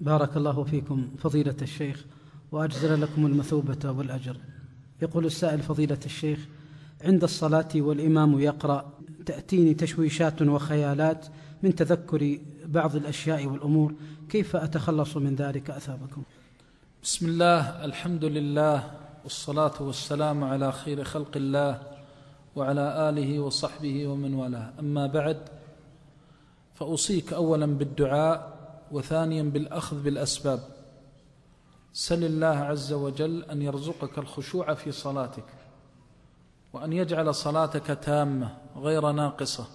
بارك الله فيكم فضيلة الشيخ وأجزل لكم المثوبة والأجر. يقول السائل فضيلة الشيخ عند الصلاة والإمام يقرأ تأتيني تشويشات وخيالات من تذكر بعض الأشياء والأمور كيف أتخلص من ذلك؟ أثابكم. بسم الله الحمد لله والصلاة والسلام على خير خلق الله وعلى آله وصحبه ومن والاه. أما بعد فأوصيك أولا بالدعاء وثانيا بالأخذ بالأسباب. سل الله عز وجل أن يرزقك الخشوع في صلاتك وأن يجعل صلاتك تامة غير ناقصة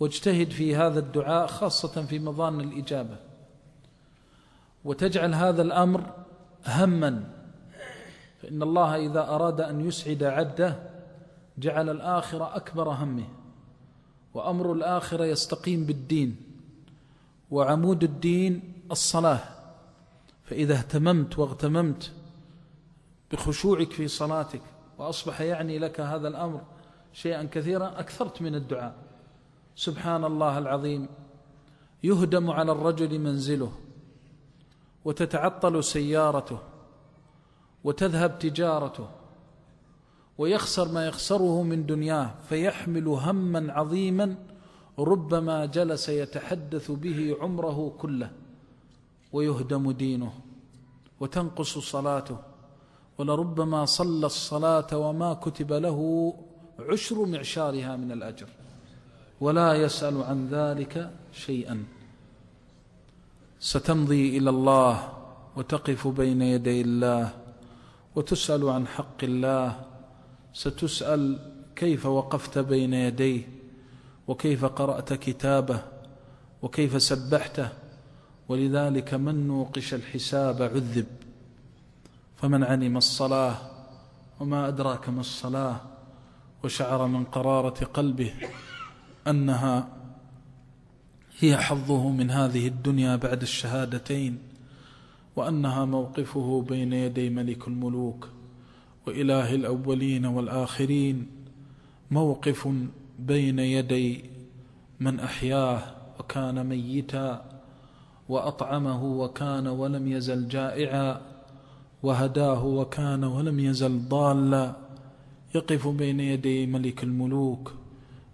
واجتهد في هذا الدعاء خاصة في مظان الإجابة. وتجعل هذا الأمر هما فإن الله إذا أراد أن يسعد عبده جعل الآخرة أكبر همه وأمر الآخرة يستقيم بالدين. وعمود الدين الصلاة. فإذا اهتممت واغتممت بخشوعك في صلاتك وأصبح يعني لك هذا الأمر شيئا كثيرا أكثرت من الدعاء. سبحان الله العظيم. يهدم على الرجل منزله وتتعطل سيارته وتذهب تجارته ويخسر ما يخسره من دنياه فيحمل هما عظيما ربما جلس يتحدث به عمره كله ويهدم دينه وتنقص صلاته ولربما صلى الصلاة وما كتب له عشر معشارها من الأجر ولا يسأل عن ذلك شيئا. ستمضي إلى الله وتقف بين يدي الله وتسأل عن حق الله ستسأل كيف وقفت بين يديه وكيف قرأت كتابه وكيف سبحته ولذلك من نوقش الحساب عذب فمن علم الصلاة وما أدراك ما الصلاة وشعر من قرارة قلبه أنها هي حظه من هذه الدنيا بعد الشهادتين وأنها موقفه بين يدي ملك الملوك وإله الأولين والآخرين موقف بين يدي من أحياه وكان ميتا وأطعمه وكان ولم يزل جائعا وهداه وكان ولم يزل ضالا. يقف بين يدي ملك الملوك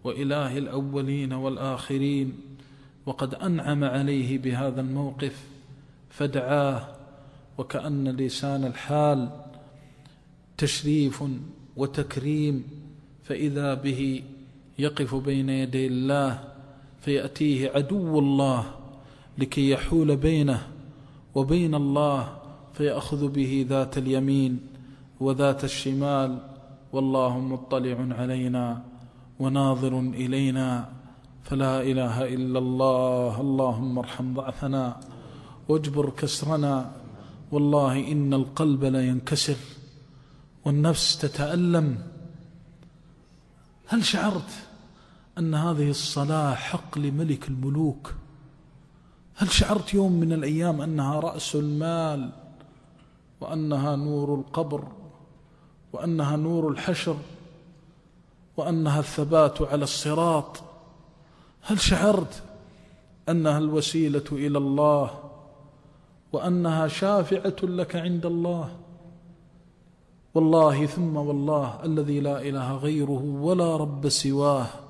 وإله الأولين والآخرين وقد أنعم عليه بهذا الموقف فدعاه وكأن لسان الحال تشريف وتكريم فإذا به يقف بين يدي الله فيأتيه عدو الله لكي يحول بينه وبين الله فيأخذ به ذات اليمين وذات الشمال. والله مطلع علينا وناظر إلينا. فلا إله إلا الله اللهم ارحم ضعفنا واجبر كسرنا. والله إن القلب لا ينكسر والنفس تتألم. هل شعرت؟ أن هذه الصلاة حق لملك الملوك. هل شعرت يوم من الأيام أنها رأس المال وأنها نور القبر وأنها نور الحشر وأنها الثبات على الصراط؟ هل شعرت أنها الوسيلة إلى الله وأنها شافعة لك عند الله؟ والله ثم والله الذي لا إله غيره ولا رب سواه.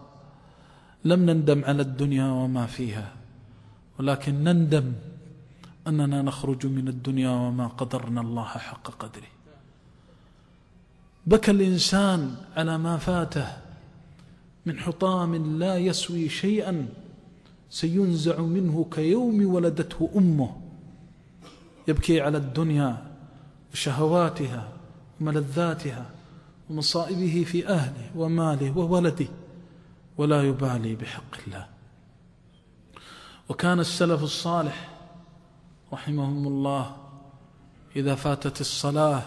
لم نندم على الدنيا وما فيها ولكن نندم أننا نخرج من الدنيا وما قدرنا الله حق قدره. بكى الإنسان على ما فاته من حطام لا يسوي شيئا سينزع منه كيوم ولدته أمه. يبكي على الدنيا وشهواتها وملذاتها ومصائبه في أهله وماله وولده. ولا يبالي بحق الله. وكان السلف الصالح رحمهم الله إذا فاتت الصلاة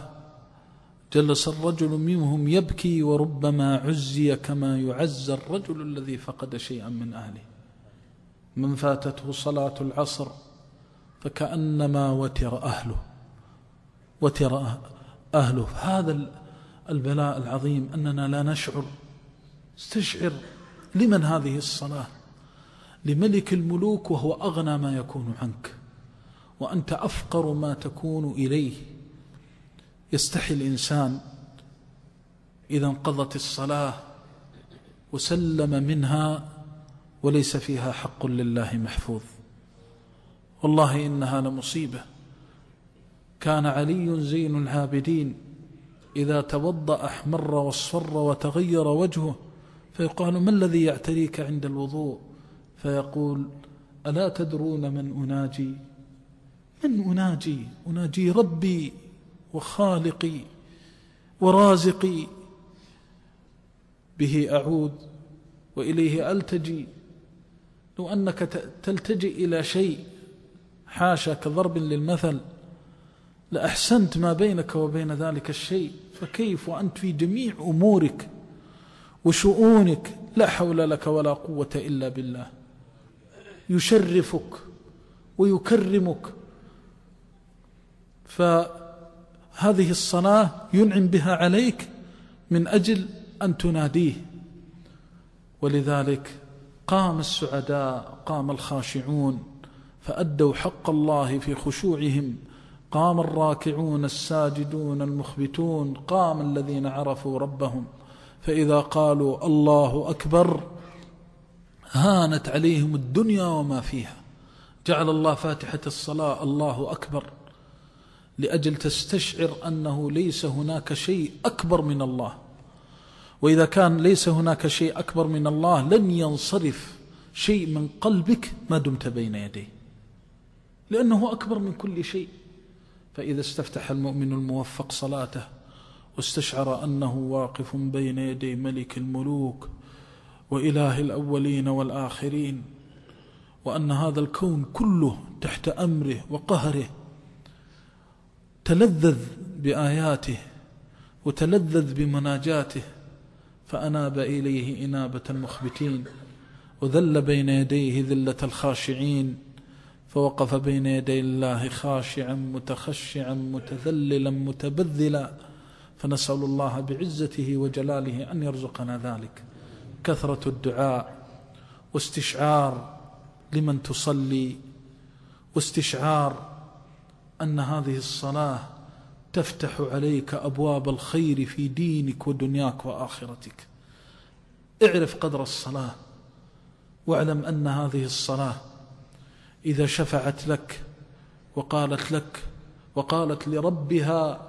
جلس الرجل منهم يبكي وربما عزي كما يعز الرجل الذي فقد شيئا من أهله. من فاتته صلاة العصر فكأنما وتر أهله وتر أهله. هذا البلاء العظيم أننا لا نشعر استشعر لمن هذه الصلاة؟ لملك الملوك وهو أغنى ما يكون عنك. وأنت أفقر ما تكون إليه. يستحي الإنسان إذا انقضت الصلاة وسلم منها وليس فيها حق لله محفوظ. والله إنها لمصيبة. كان علي زين العابدين إذا توضأ أحمر واصفر وتغير وجهه فيقال ما الذي يعتريك عند الوضوء؟ فيقول ألا تدرون من أناجي؟ من أناجي؟ أناجي ربي وخالقي ورازقي. به أعود وإليه ألتجي. لو أنك تلتجئ إلى شيء حاشا كضرب للمثل لأحسنت ما بينك وبين ذلك الشيء فكيف وأنت في جميع أمورك وشؤونك لا حول لك ولا قوة إلا بالله. يشرفك ويكرمك. فهذه الصلاة ينعم بها عليك من أجل أن تناديه. ولذلك قام السعداء قام الخاشعون فأدوا حق الله في خشوعهم. قام الراكعون الساجدون المخبتون قام الذين عرفوا ربهم. فإذا قالوا الله أكبر هانت عليهم الدنيا وما فيها. جعل الله فاتحة الصلاة الله أكبر لأجل تستشعر أنه ليس هناك شيء أكبر من الله. وإذا كان ليس هناك شيء أكبر من الله لن ينصرف شيء من قلبك ما دمت بين يديه. لأنه أكبر من كل شيء. فإذا استفتح المؤمن الموفق صلاته واستشعر أنه واقف بين يدي ملك الملوك وإله الأولين والآخرين وأن هذا الكون كله تحت أمره وقهره تلذذ بآياته وتلذذ بمناجاته فأناب إليه إنابة المخبتين وذل بين يديه ذلة الخاشعين فوقف بين يدي الله خاشعا متخشعا متذللا متبذلا. فنسأل الله بعزته وجلاله أن يرزقنا ذلك. كثرة الدعاء واستشعار لمن تصلي واستشعار أن هذه الصلاة تفتح عليك أبواب الخير في دينك ودنياك وآخرتك. اعرف قدر الصلاة واعلم أن هذه الصلاة إذا شفعت لك وقالت لك وقالت لربها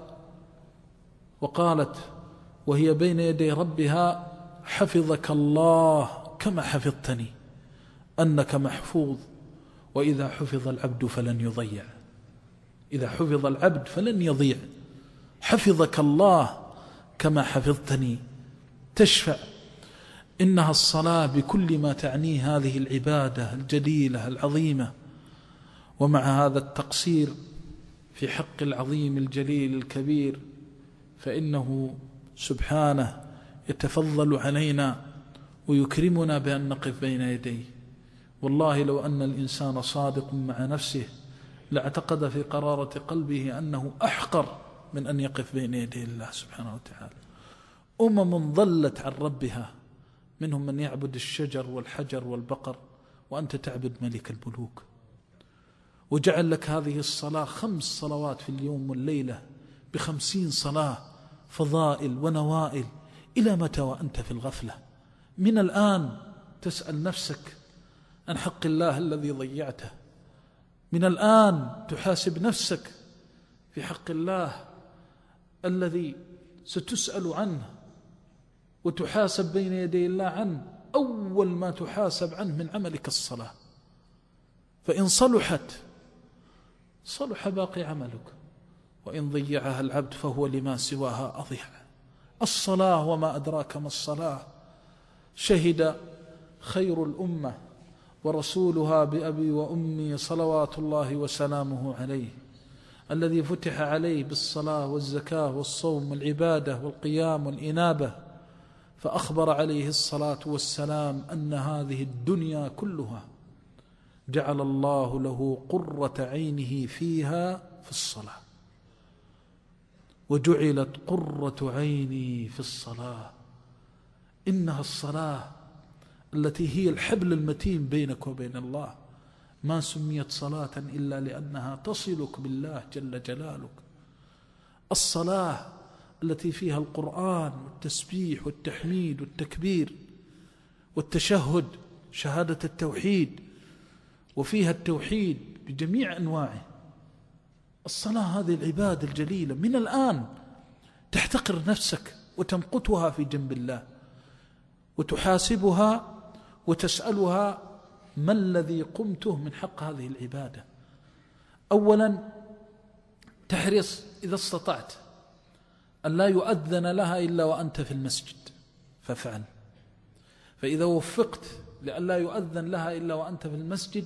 وقالت وهي بين يدي ربها حفظك الله كما حفظتني أنك محفوظ وإذا حفظ العبد فلن يضيع. إذا حفظ العبد فلن يضيع حفظك الله كما حفظتني. تشفع. إنها الصلاة بكل ما تعنيه هذه العبادة الجليلة العظيمة. ومع هذا التقصير في حق العظيم الجليل الكبير فإنه سبحانه يتفضل علينا ويكرمنا بأن نقف بين يديه. والله لو أن الإنسان صادق مع نفسه لاعتقد في قرارة قلبه أنه أحقر من أن يقف بين يدي الله سبحانه وتعالى. أمم ضلت عن ربها منهم من يعبد الشجر والحجر والبقر وأنت تعبد ملك الملوك وجعل لك هذه الصلاة خمس صلوات في اليوم والليلة بخمسين صلاة فضائل ونوائل. إلى متى وأنت في الغفلة؟ من الآن تسأل نفسك عن حق الله الذي ضيعته. من الآن تحاسب نفسك في حق الله الذي ستسأل عنه وتحاسب بين يدي الله عنه. أول ما تحاسب عنه من عملك الصلاة. فإن صلحت صلح باقي عملك. وإن ضيعها العبد فهو لما سواها أضيع. الصلاة وما أدراك ما الصلاة. شهد خير الأمة ورسولها بأبي وأمي صلوات الله وسلامه عليه. الذي فتح عليه بالصلاة والزكاة والصوم والعبادة والقيام والإنابة. فأخبر عليه الصلاة والسلام أن هذه الدنيا كلها جعل الله له قرة عينه فيها في الصلاة. وجعلت قرة عيني في الصلاة. إنها الصلاة التي هي الحبل المتين بينك وبين الله. ما سميت صلاة إلا لأنها تصلك بالله جل جلالك. الصلاة التي فيها القرآن والتسبيح والتحميد والتكبير والتشهد شهادة التوحيد وفيها التوحيد بجميع أنواعه. الصلاة هذه العبادة الجليلة من الآن تحتقر نفسك وتمقتها في جنب الله وتحاسبها وتسألها ما الذي قمته من حق هذه العبادة. أولا تحرص إذا استطعت أن لا يؤذن لها إلا وأنت في المسجد فافعل. فإذا وفقت لأن لا يؤذن لها إلا وأنت في المسجد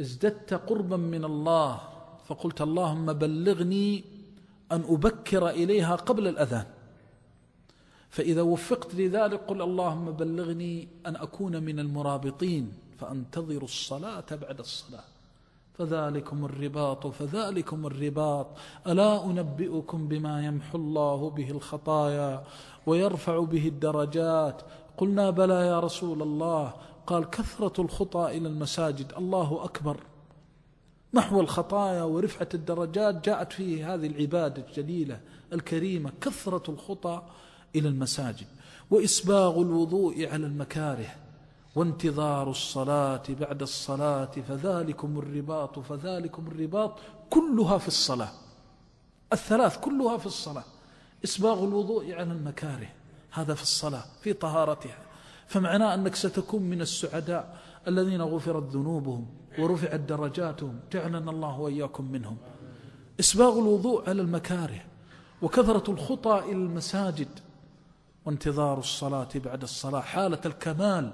ازددت قربا من الله فقلت اللهم بلغني أن أبكر إليها قبل الأذان. فإذا وفقت لذلك قل اللهم بلغني أن أكون من المرابطين فأنتظر الصلاة بعد الصلاة. فذلكم الرباط فذلكم الرباط. ألا أنبئكم بما يمحو الله به الخطايا ويرفع به الدرجات؟ قلنا بلى يا رسول الله. قال كثرة الخطى إلى المساجد. الله أكبر. محو الخطايا ورفعة الدرجات جاءت فيه هذه العبادة الجليلة الكريمة كثرة الخطى إلى المساجد وإسباغ الوضوء على المكاره وانتظار الصلاة بعد الصلاة فذلكم الرباط فذلكم الرباط كلها في الصلاة الثلاث كلها في الصلاة إسباغ الوضوء على المكاره هذا في الصلاة في طهارتها فمعناه أنك ستكون من السعداء الذين غفرت ذنوبهم. ورفعت درجاتهم جعلنا الله وإياكم منهم. إسباغ الوضوء على المكاره وكثرة الخطى إلى المساجد وانتظار الصلاة بعد الصلاة حالة الكمال.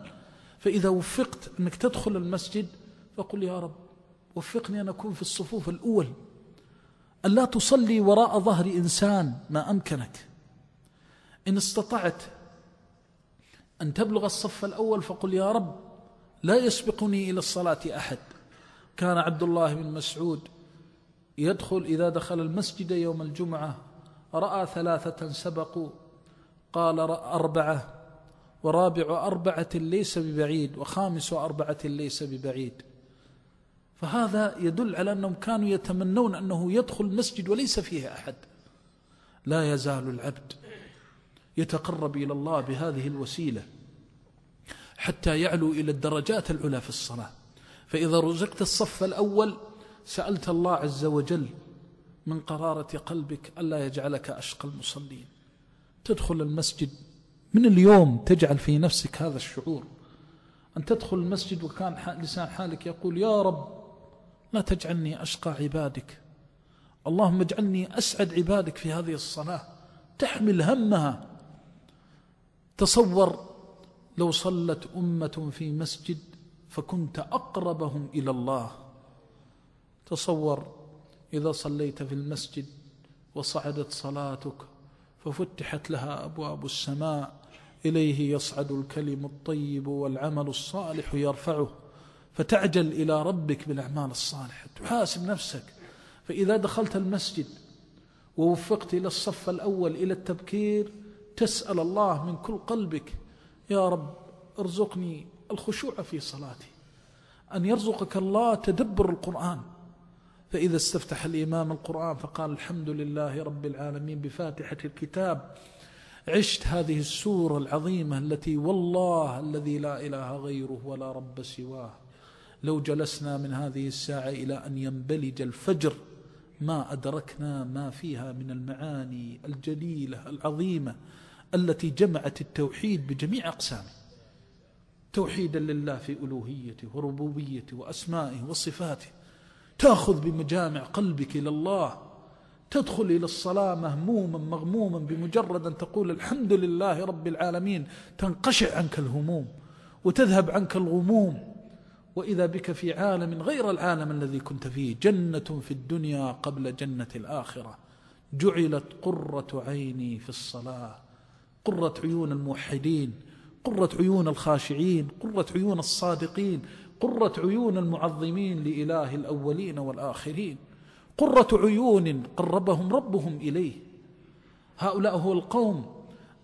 فإذا وفقت أنك تدخل المسجد فقل يا رب وفقني أن أكون في الصفوف الأول. أن لا تصلي وراء ظهر إنسان ما أمكنك. إن استطعت أن تبلغ الصف الأول فقل يا رب لا يسبقني إلى الصلاة أحد. كان عبد الله بن مسعود يدخل إذا دخل المسجد يوم الجمعة رأى ثلاثة سبقوا قال أربعة ورابع أربعة ليس ببعيد وخامس أربعة ليس ببعيد. فهذا يدل على أنهم كانوا يتمنون أنه يدخل المسجد وليس فيه أحد. لا يزال العبد يتقرب إلى الله بهذه الوسيلة. حتى يعلو إلى الدرجات العلى في الصلاة. فإذا رزقت الصف الأول سألت الله عز وجل من قرارة قلبك ألا يجعلك أشقى المصلين. تدخل المسجد من اليوم تجعل في نفسك هذا الشعور؟ أن تدخل المسجد وكان لسان حالك يقول يا رب لا تجعلني أشقى عبادك. اللهم اجعلني أسعد عبادك في هذه الصلاة. تحمل همها. تصور لو صلت أمة في مسجد فكنت أقربهم إلى الله. تصور إذا صليت في المسجد وصعدت صلاتك ففتحت لها أبواب السماء إليه يصعد الكلم الطيب والعمل الصالح يرفعه فتعجل إلى ربك بالأعمال الصالحة. تحاسب نفسك. فإذا دخلت المسجد ووفقت إلى الصف الأول إلى التبكير تسأل الله من كل قلبك يا رب ارزقني الخشوع في صلاتي. أن يرزقك الله تدبر القرآن. فإذا استفتح الإمام القرآن فقال الحمد لله رب العالمين بفاتحة الكتاب. عشت هذه السورة العظيمة التي والله الذي لا إله غيره ولا رب سواه. لو جلسنا من هذه الساعة إلى أن ينبلج الفجر ما أدركنا ما فيها من المعاني الجليلة العظيمة. التي جمعت التوحيد بجميع أقسامه. توحيدا لله في ألوهيته وربوبيته وأسمائه وصفاته. تأخذ بمجامع قلبك إلى الله. تدخل إلى الصلاة مهموما مغموما بمجرد أن تقول الحمد لله رب العالمين. تنقشع عنك الهموم وتذهب عنك الغموم. وإذا بك في عالم غير العالم الذي كنت فيه جنة في الدنيا قبل جنة الآخرة. جعلت قرة عيني في الصلاة. قرة عيون الموحدين قرة عيون الخاشعين قرة عيون الصادقين قرة عيون المعظمين لإله الأولين والآخرين. قرة عيون قربهم ربهم إليه. هؤلاء هو القوم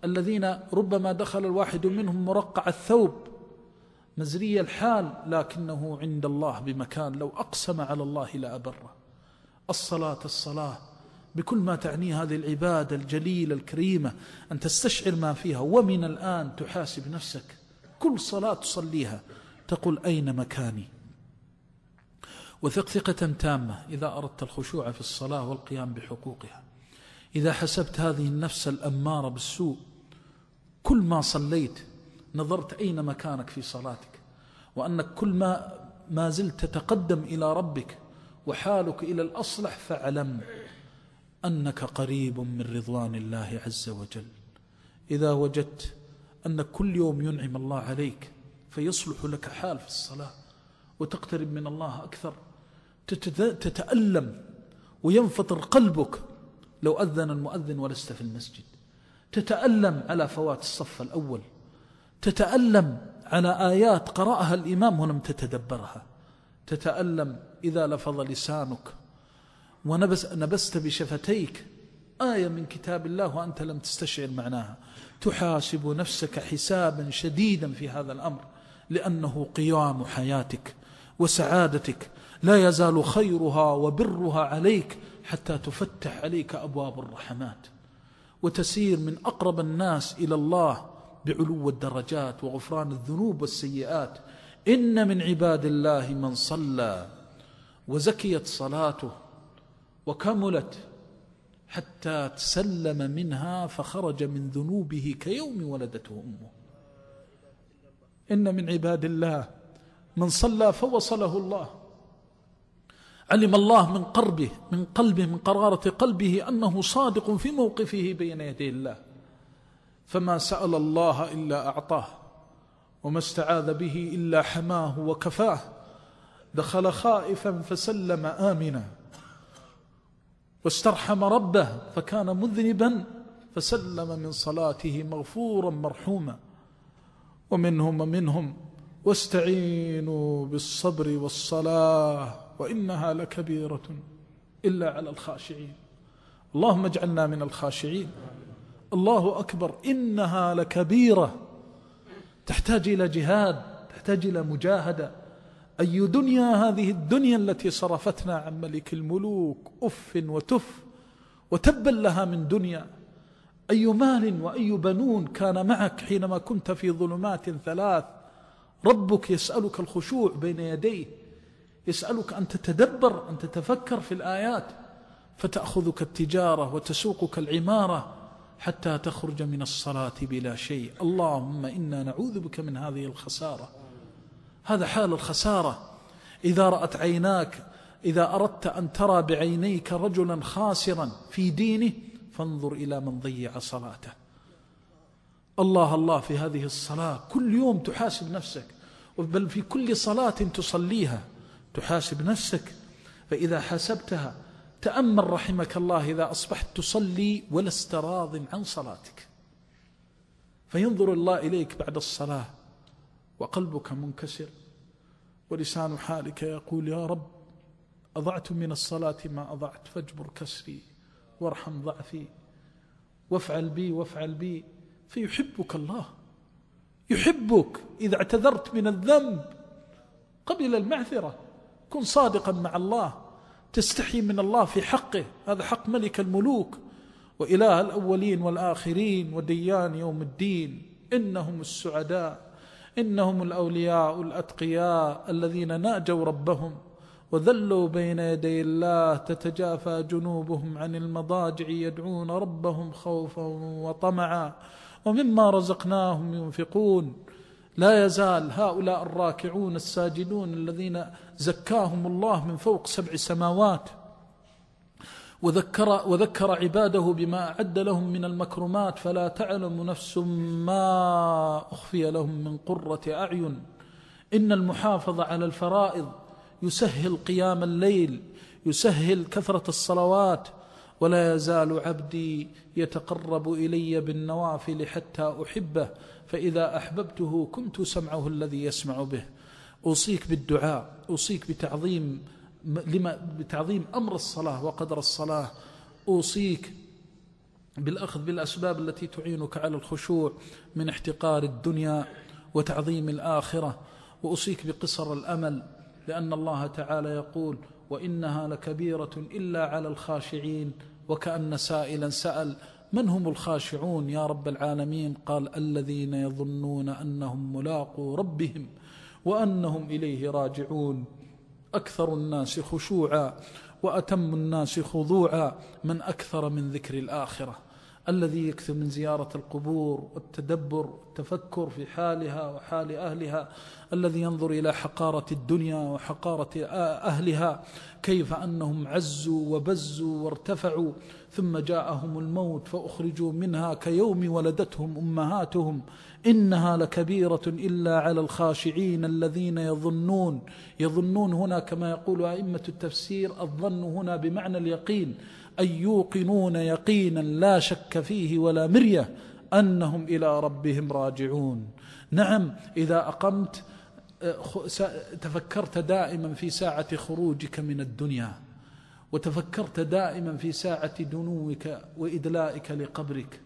الذين ربما دخل الواحد منهم مرقع الثوب مزري الحال لكنه عند الله بمكان لو أقسم على الله لأبره. الصلاة الصلاة بكل ما تعنيه هذه العبادة الجليلة الكريمة أن تستشعر ما فيها ومن الآن تحاسب نفسك. كل صلاة تصليها تقول أين مكاني؟ وثق ثقة تامة إذا أردت الخشوع في الصلاة والقيام بحقوقها. إذا حسبت هذه النفس الأمارة بالسوء كل ما صليت نظرت أين مكانك في صلاتك. وأنك كل ما ما زلت تتقدم إلى ربك وحالك إلى الأصلح فاعلم. أنك قريب من رضوان الله عز وجل. إذا وجدت أن كل يوم ينعم الله عليك فيصلح لك حال في الصلاة وتقترب من الله أكثر تتألم وينفطر قلبك لو أذن المؤذن ولست في المسجد. تتألم على فوات الصف الأول. تتألم على آيات قرأها الإمام ولم تتدبرها. تتألم إذا لفظ لسانك ونبست بشفتيك. آية من كتاب الله وأنت لم تستشعر معناها. تحاسب نفسك حسابا شديدا في هذا الأمر لأنه قيام حياتك وسعادتك. لا يزال خيرها وبرها عليك حتى تفتح عليك أبواب الرحمات. وتسير من أقرب الناس إلى الله بعلو الدرجات وغفران الذنوب والسيئات. إن من عباد الله من صلى وزكيت صلاته وكملت حتى تسلم منها فخرج من ذنوبه كيوم ولدته أمه. إن من عباد الله من صلى فوصله الله. علم الله من قربه من قلبه من قرارة قلبه أنه صادق في موقفه بين يدي الله. فما سأل الله إلا أعطاه وما استعاذ به إلا حماه وكفاه. دخل خائفا فسلم آمنا. واسترحم ربه فكان مذنبا فسلم من صلاته مغفورا مرحوما. ومنهم ومنهم واستعينوا بالصبر والصلاة وإنها لكبيرة إلا على الخاشعين. اللهم اجعلنا من الخاشعين. الله أكبر إنها لكبيرة. تحتاج إلى جهاد تحتاج إلى مجاهدة. أي دنيا هذه الدنيا التي صرفتنا عن ملك الملوك أف وتف وتبا لها من دنيا. أي مال وأي بنون كان معك حينما كنت في ظلمات ثلاث؟ ربك يسألك الخشوع بين يديه يسألك أن تتدبر أن تتفكر في الآيات. فتأخذك التجارة وتسوقك العمارة حتى تخرج من الصلاة بلا شيء. اللهم إنا نعوذ بك من هذه الخسارة. هذا حال الخسارة. إذا رأت عيناك إذا أردت أن ترى بعينيك رجلا خاسرا في دينه فانظر إلى من ضيع صلاته. الله الله في هذه الصلاة. كل يوم تحاسب نفسك. بل في كل صلاة تصليها تحاسب نفسك. فإذا حاسبتها تأمل رحمك الله إذا أصبحت تصلي ولست راض عن صلاتك. فينظر الله إليك بعد الصلاة. وقلبك منكسر ولسان حالك يقول يا رب أضعت من الصلاة ما أضعت فاجبر كسري وارحم ضعفي وافعل بي وافعل بي فيحبك الله. يحبك إذا اعتذرت من الذنب قبل المعذرة. كن صادقا مع الله تستحي من الله في حقه. هذا حق ملك الملوك وإله الأولين والآخرين وديان يوم الدين. إنهم السعداء. إنهم الأولياء الأتقياء الذين ناجوا ربهم وذلوا بين يدي الله تتجافى جنوبهم عن المضاجع يدعون ربهم خوفا وطمعا ومما رزقناهم ينفقون. لا يزال هؤلاء الراكعون الساجدون الذين زكاهم الله من فوق سبع سماوات. وذكر, وذكر عباده بما أعد لهم من المكرمات فلا تعلم نفس ما أخفي لهم من قرة أعين. إن المحافظة على الفرائض يسهل قيام الليل يسهل كثرة الصلوات ولا يزال عبدي يتقرب إلي بالنوافل حتى أحبه فإذا أحببته كنت سمعه الذي يسمع به. أوصيك بالدعاء أوصيك بتعظيم لما بتعظيم أمر الصلاة وقدر الصلاة أوصيك بالأخذ بالأسباب التي تعينك على الخشوع من احتقار الدنيا وتعظيم الآخرة. وأوصيك بقصر الأمل لأن الله تعالى يقول وإنها لكبيرة إلا على الخاشعين وكأن سائلا سأل من هم الخاشعون يا رب العالمين؟ قال الذين يظنون أنهم ملاقوا ربهم وأنهم إليه راجعون. أكثر الناس خشوعا وأتم الناس خضوعا من أكثر من ذكر الآخرة. الذي يكثر من زيارة القبور والتدبر والتفكر في حالها وحال أهلها الذي ينظر إلى حقارة الدنيا وحقارة أهلها كيف أنهم عزوا وبزوا وارتفعوا ثم جاءهم الموت فأخرجوا منها كيوم ولدتهم أمهاتهم. إنها لكبيرة إلا على الخاشعين الذين يظنون يظنون هنا كما يقول أئمة التفسير الظن هنا بمعنى اليقين. أن يوقنون يقينا لا شك فيه ولا مرية أنهم إلى ربهم راجعون. نعم إذا أقمت تفكرت دائما في ساعة خروجك من الدنيا وتفكرت دائما في ساعة دنوك وإدلائك لقبرك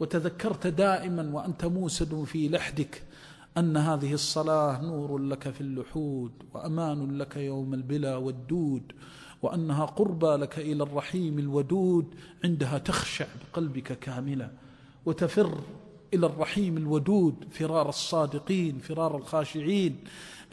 وتذكرت دائما وأنت موسد في لحدك أن هذه الصلاة نور لك في اللحود وأمان لك يوم البلا والدود وأنها قربى لك إلى الرحيم الودود عندها تخشع بقلبك كاملا وتفر إلى الرحيم الودود فرار الصادقين فرار الخاشعين.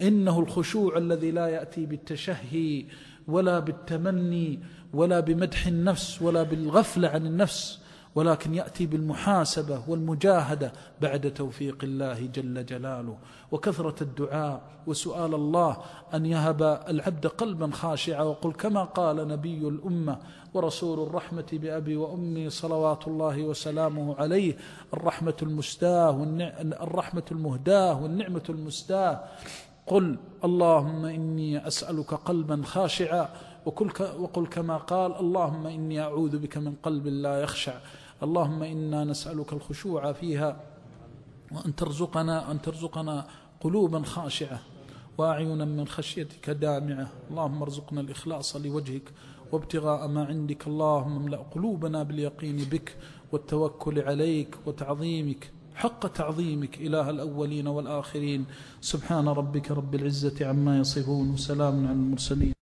إنه الخشوع الذي لا يأتي بالتشهي ولا بالتمني ولا بمدح النفس ولا بالغفلة عن النفس. ولكن يأتي بالمحاسبة والمجاهدة بعد توفيق الله جل جلاله. وكثرة الدعاء وسؤال الله أن يهب العبد قلبا خاشعا وقل كما قال نبي الأمة ورسول الرحمة بأبي وأمي صلوات الله وسلامه عليه الرحمة المستاة الرحمة المهداة والنعمة المستاة. قل اللهم إني أسألك قلبا خاشعا وقل كما قال اللهم إني أعوذ بك من قلب لا يخشع. اللهم إنا نسألك الخشوع فيها وأن ترزقنا أن ترزقنا قلوبا خاشعة وأعينا من خشيتك دامعة. اللهم ارزقنا الإخلاص لوجهك وابتغاء ما عندك. اللهم املأ قلوبنا باليقين بك والتوكل عليك وتعظيمك. حق تعظيمك إله الأولين والآخرين. سبحان ربك رب العزة عما يصفون وسلام على المرسلين.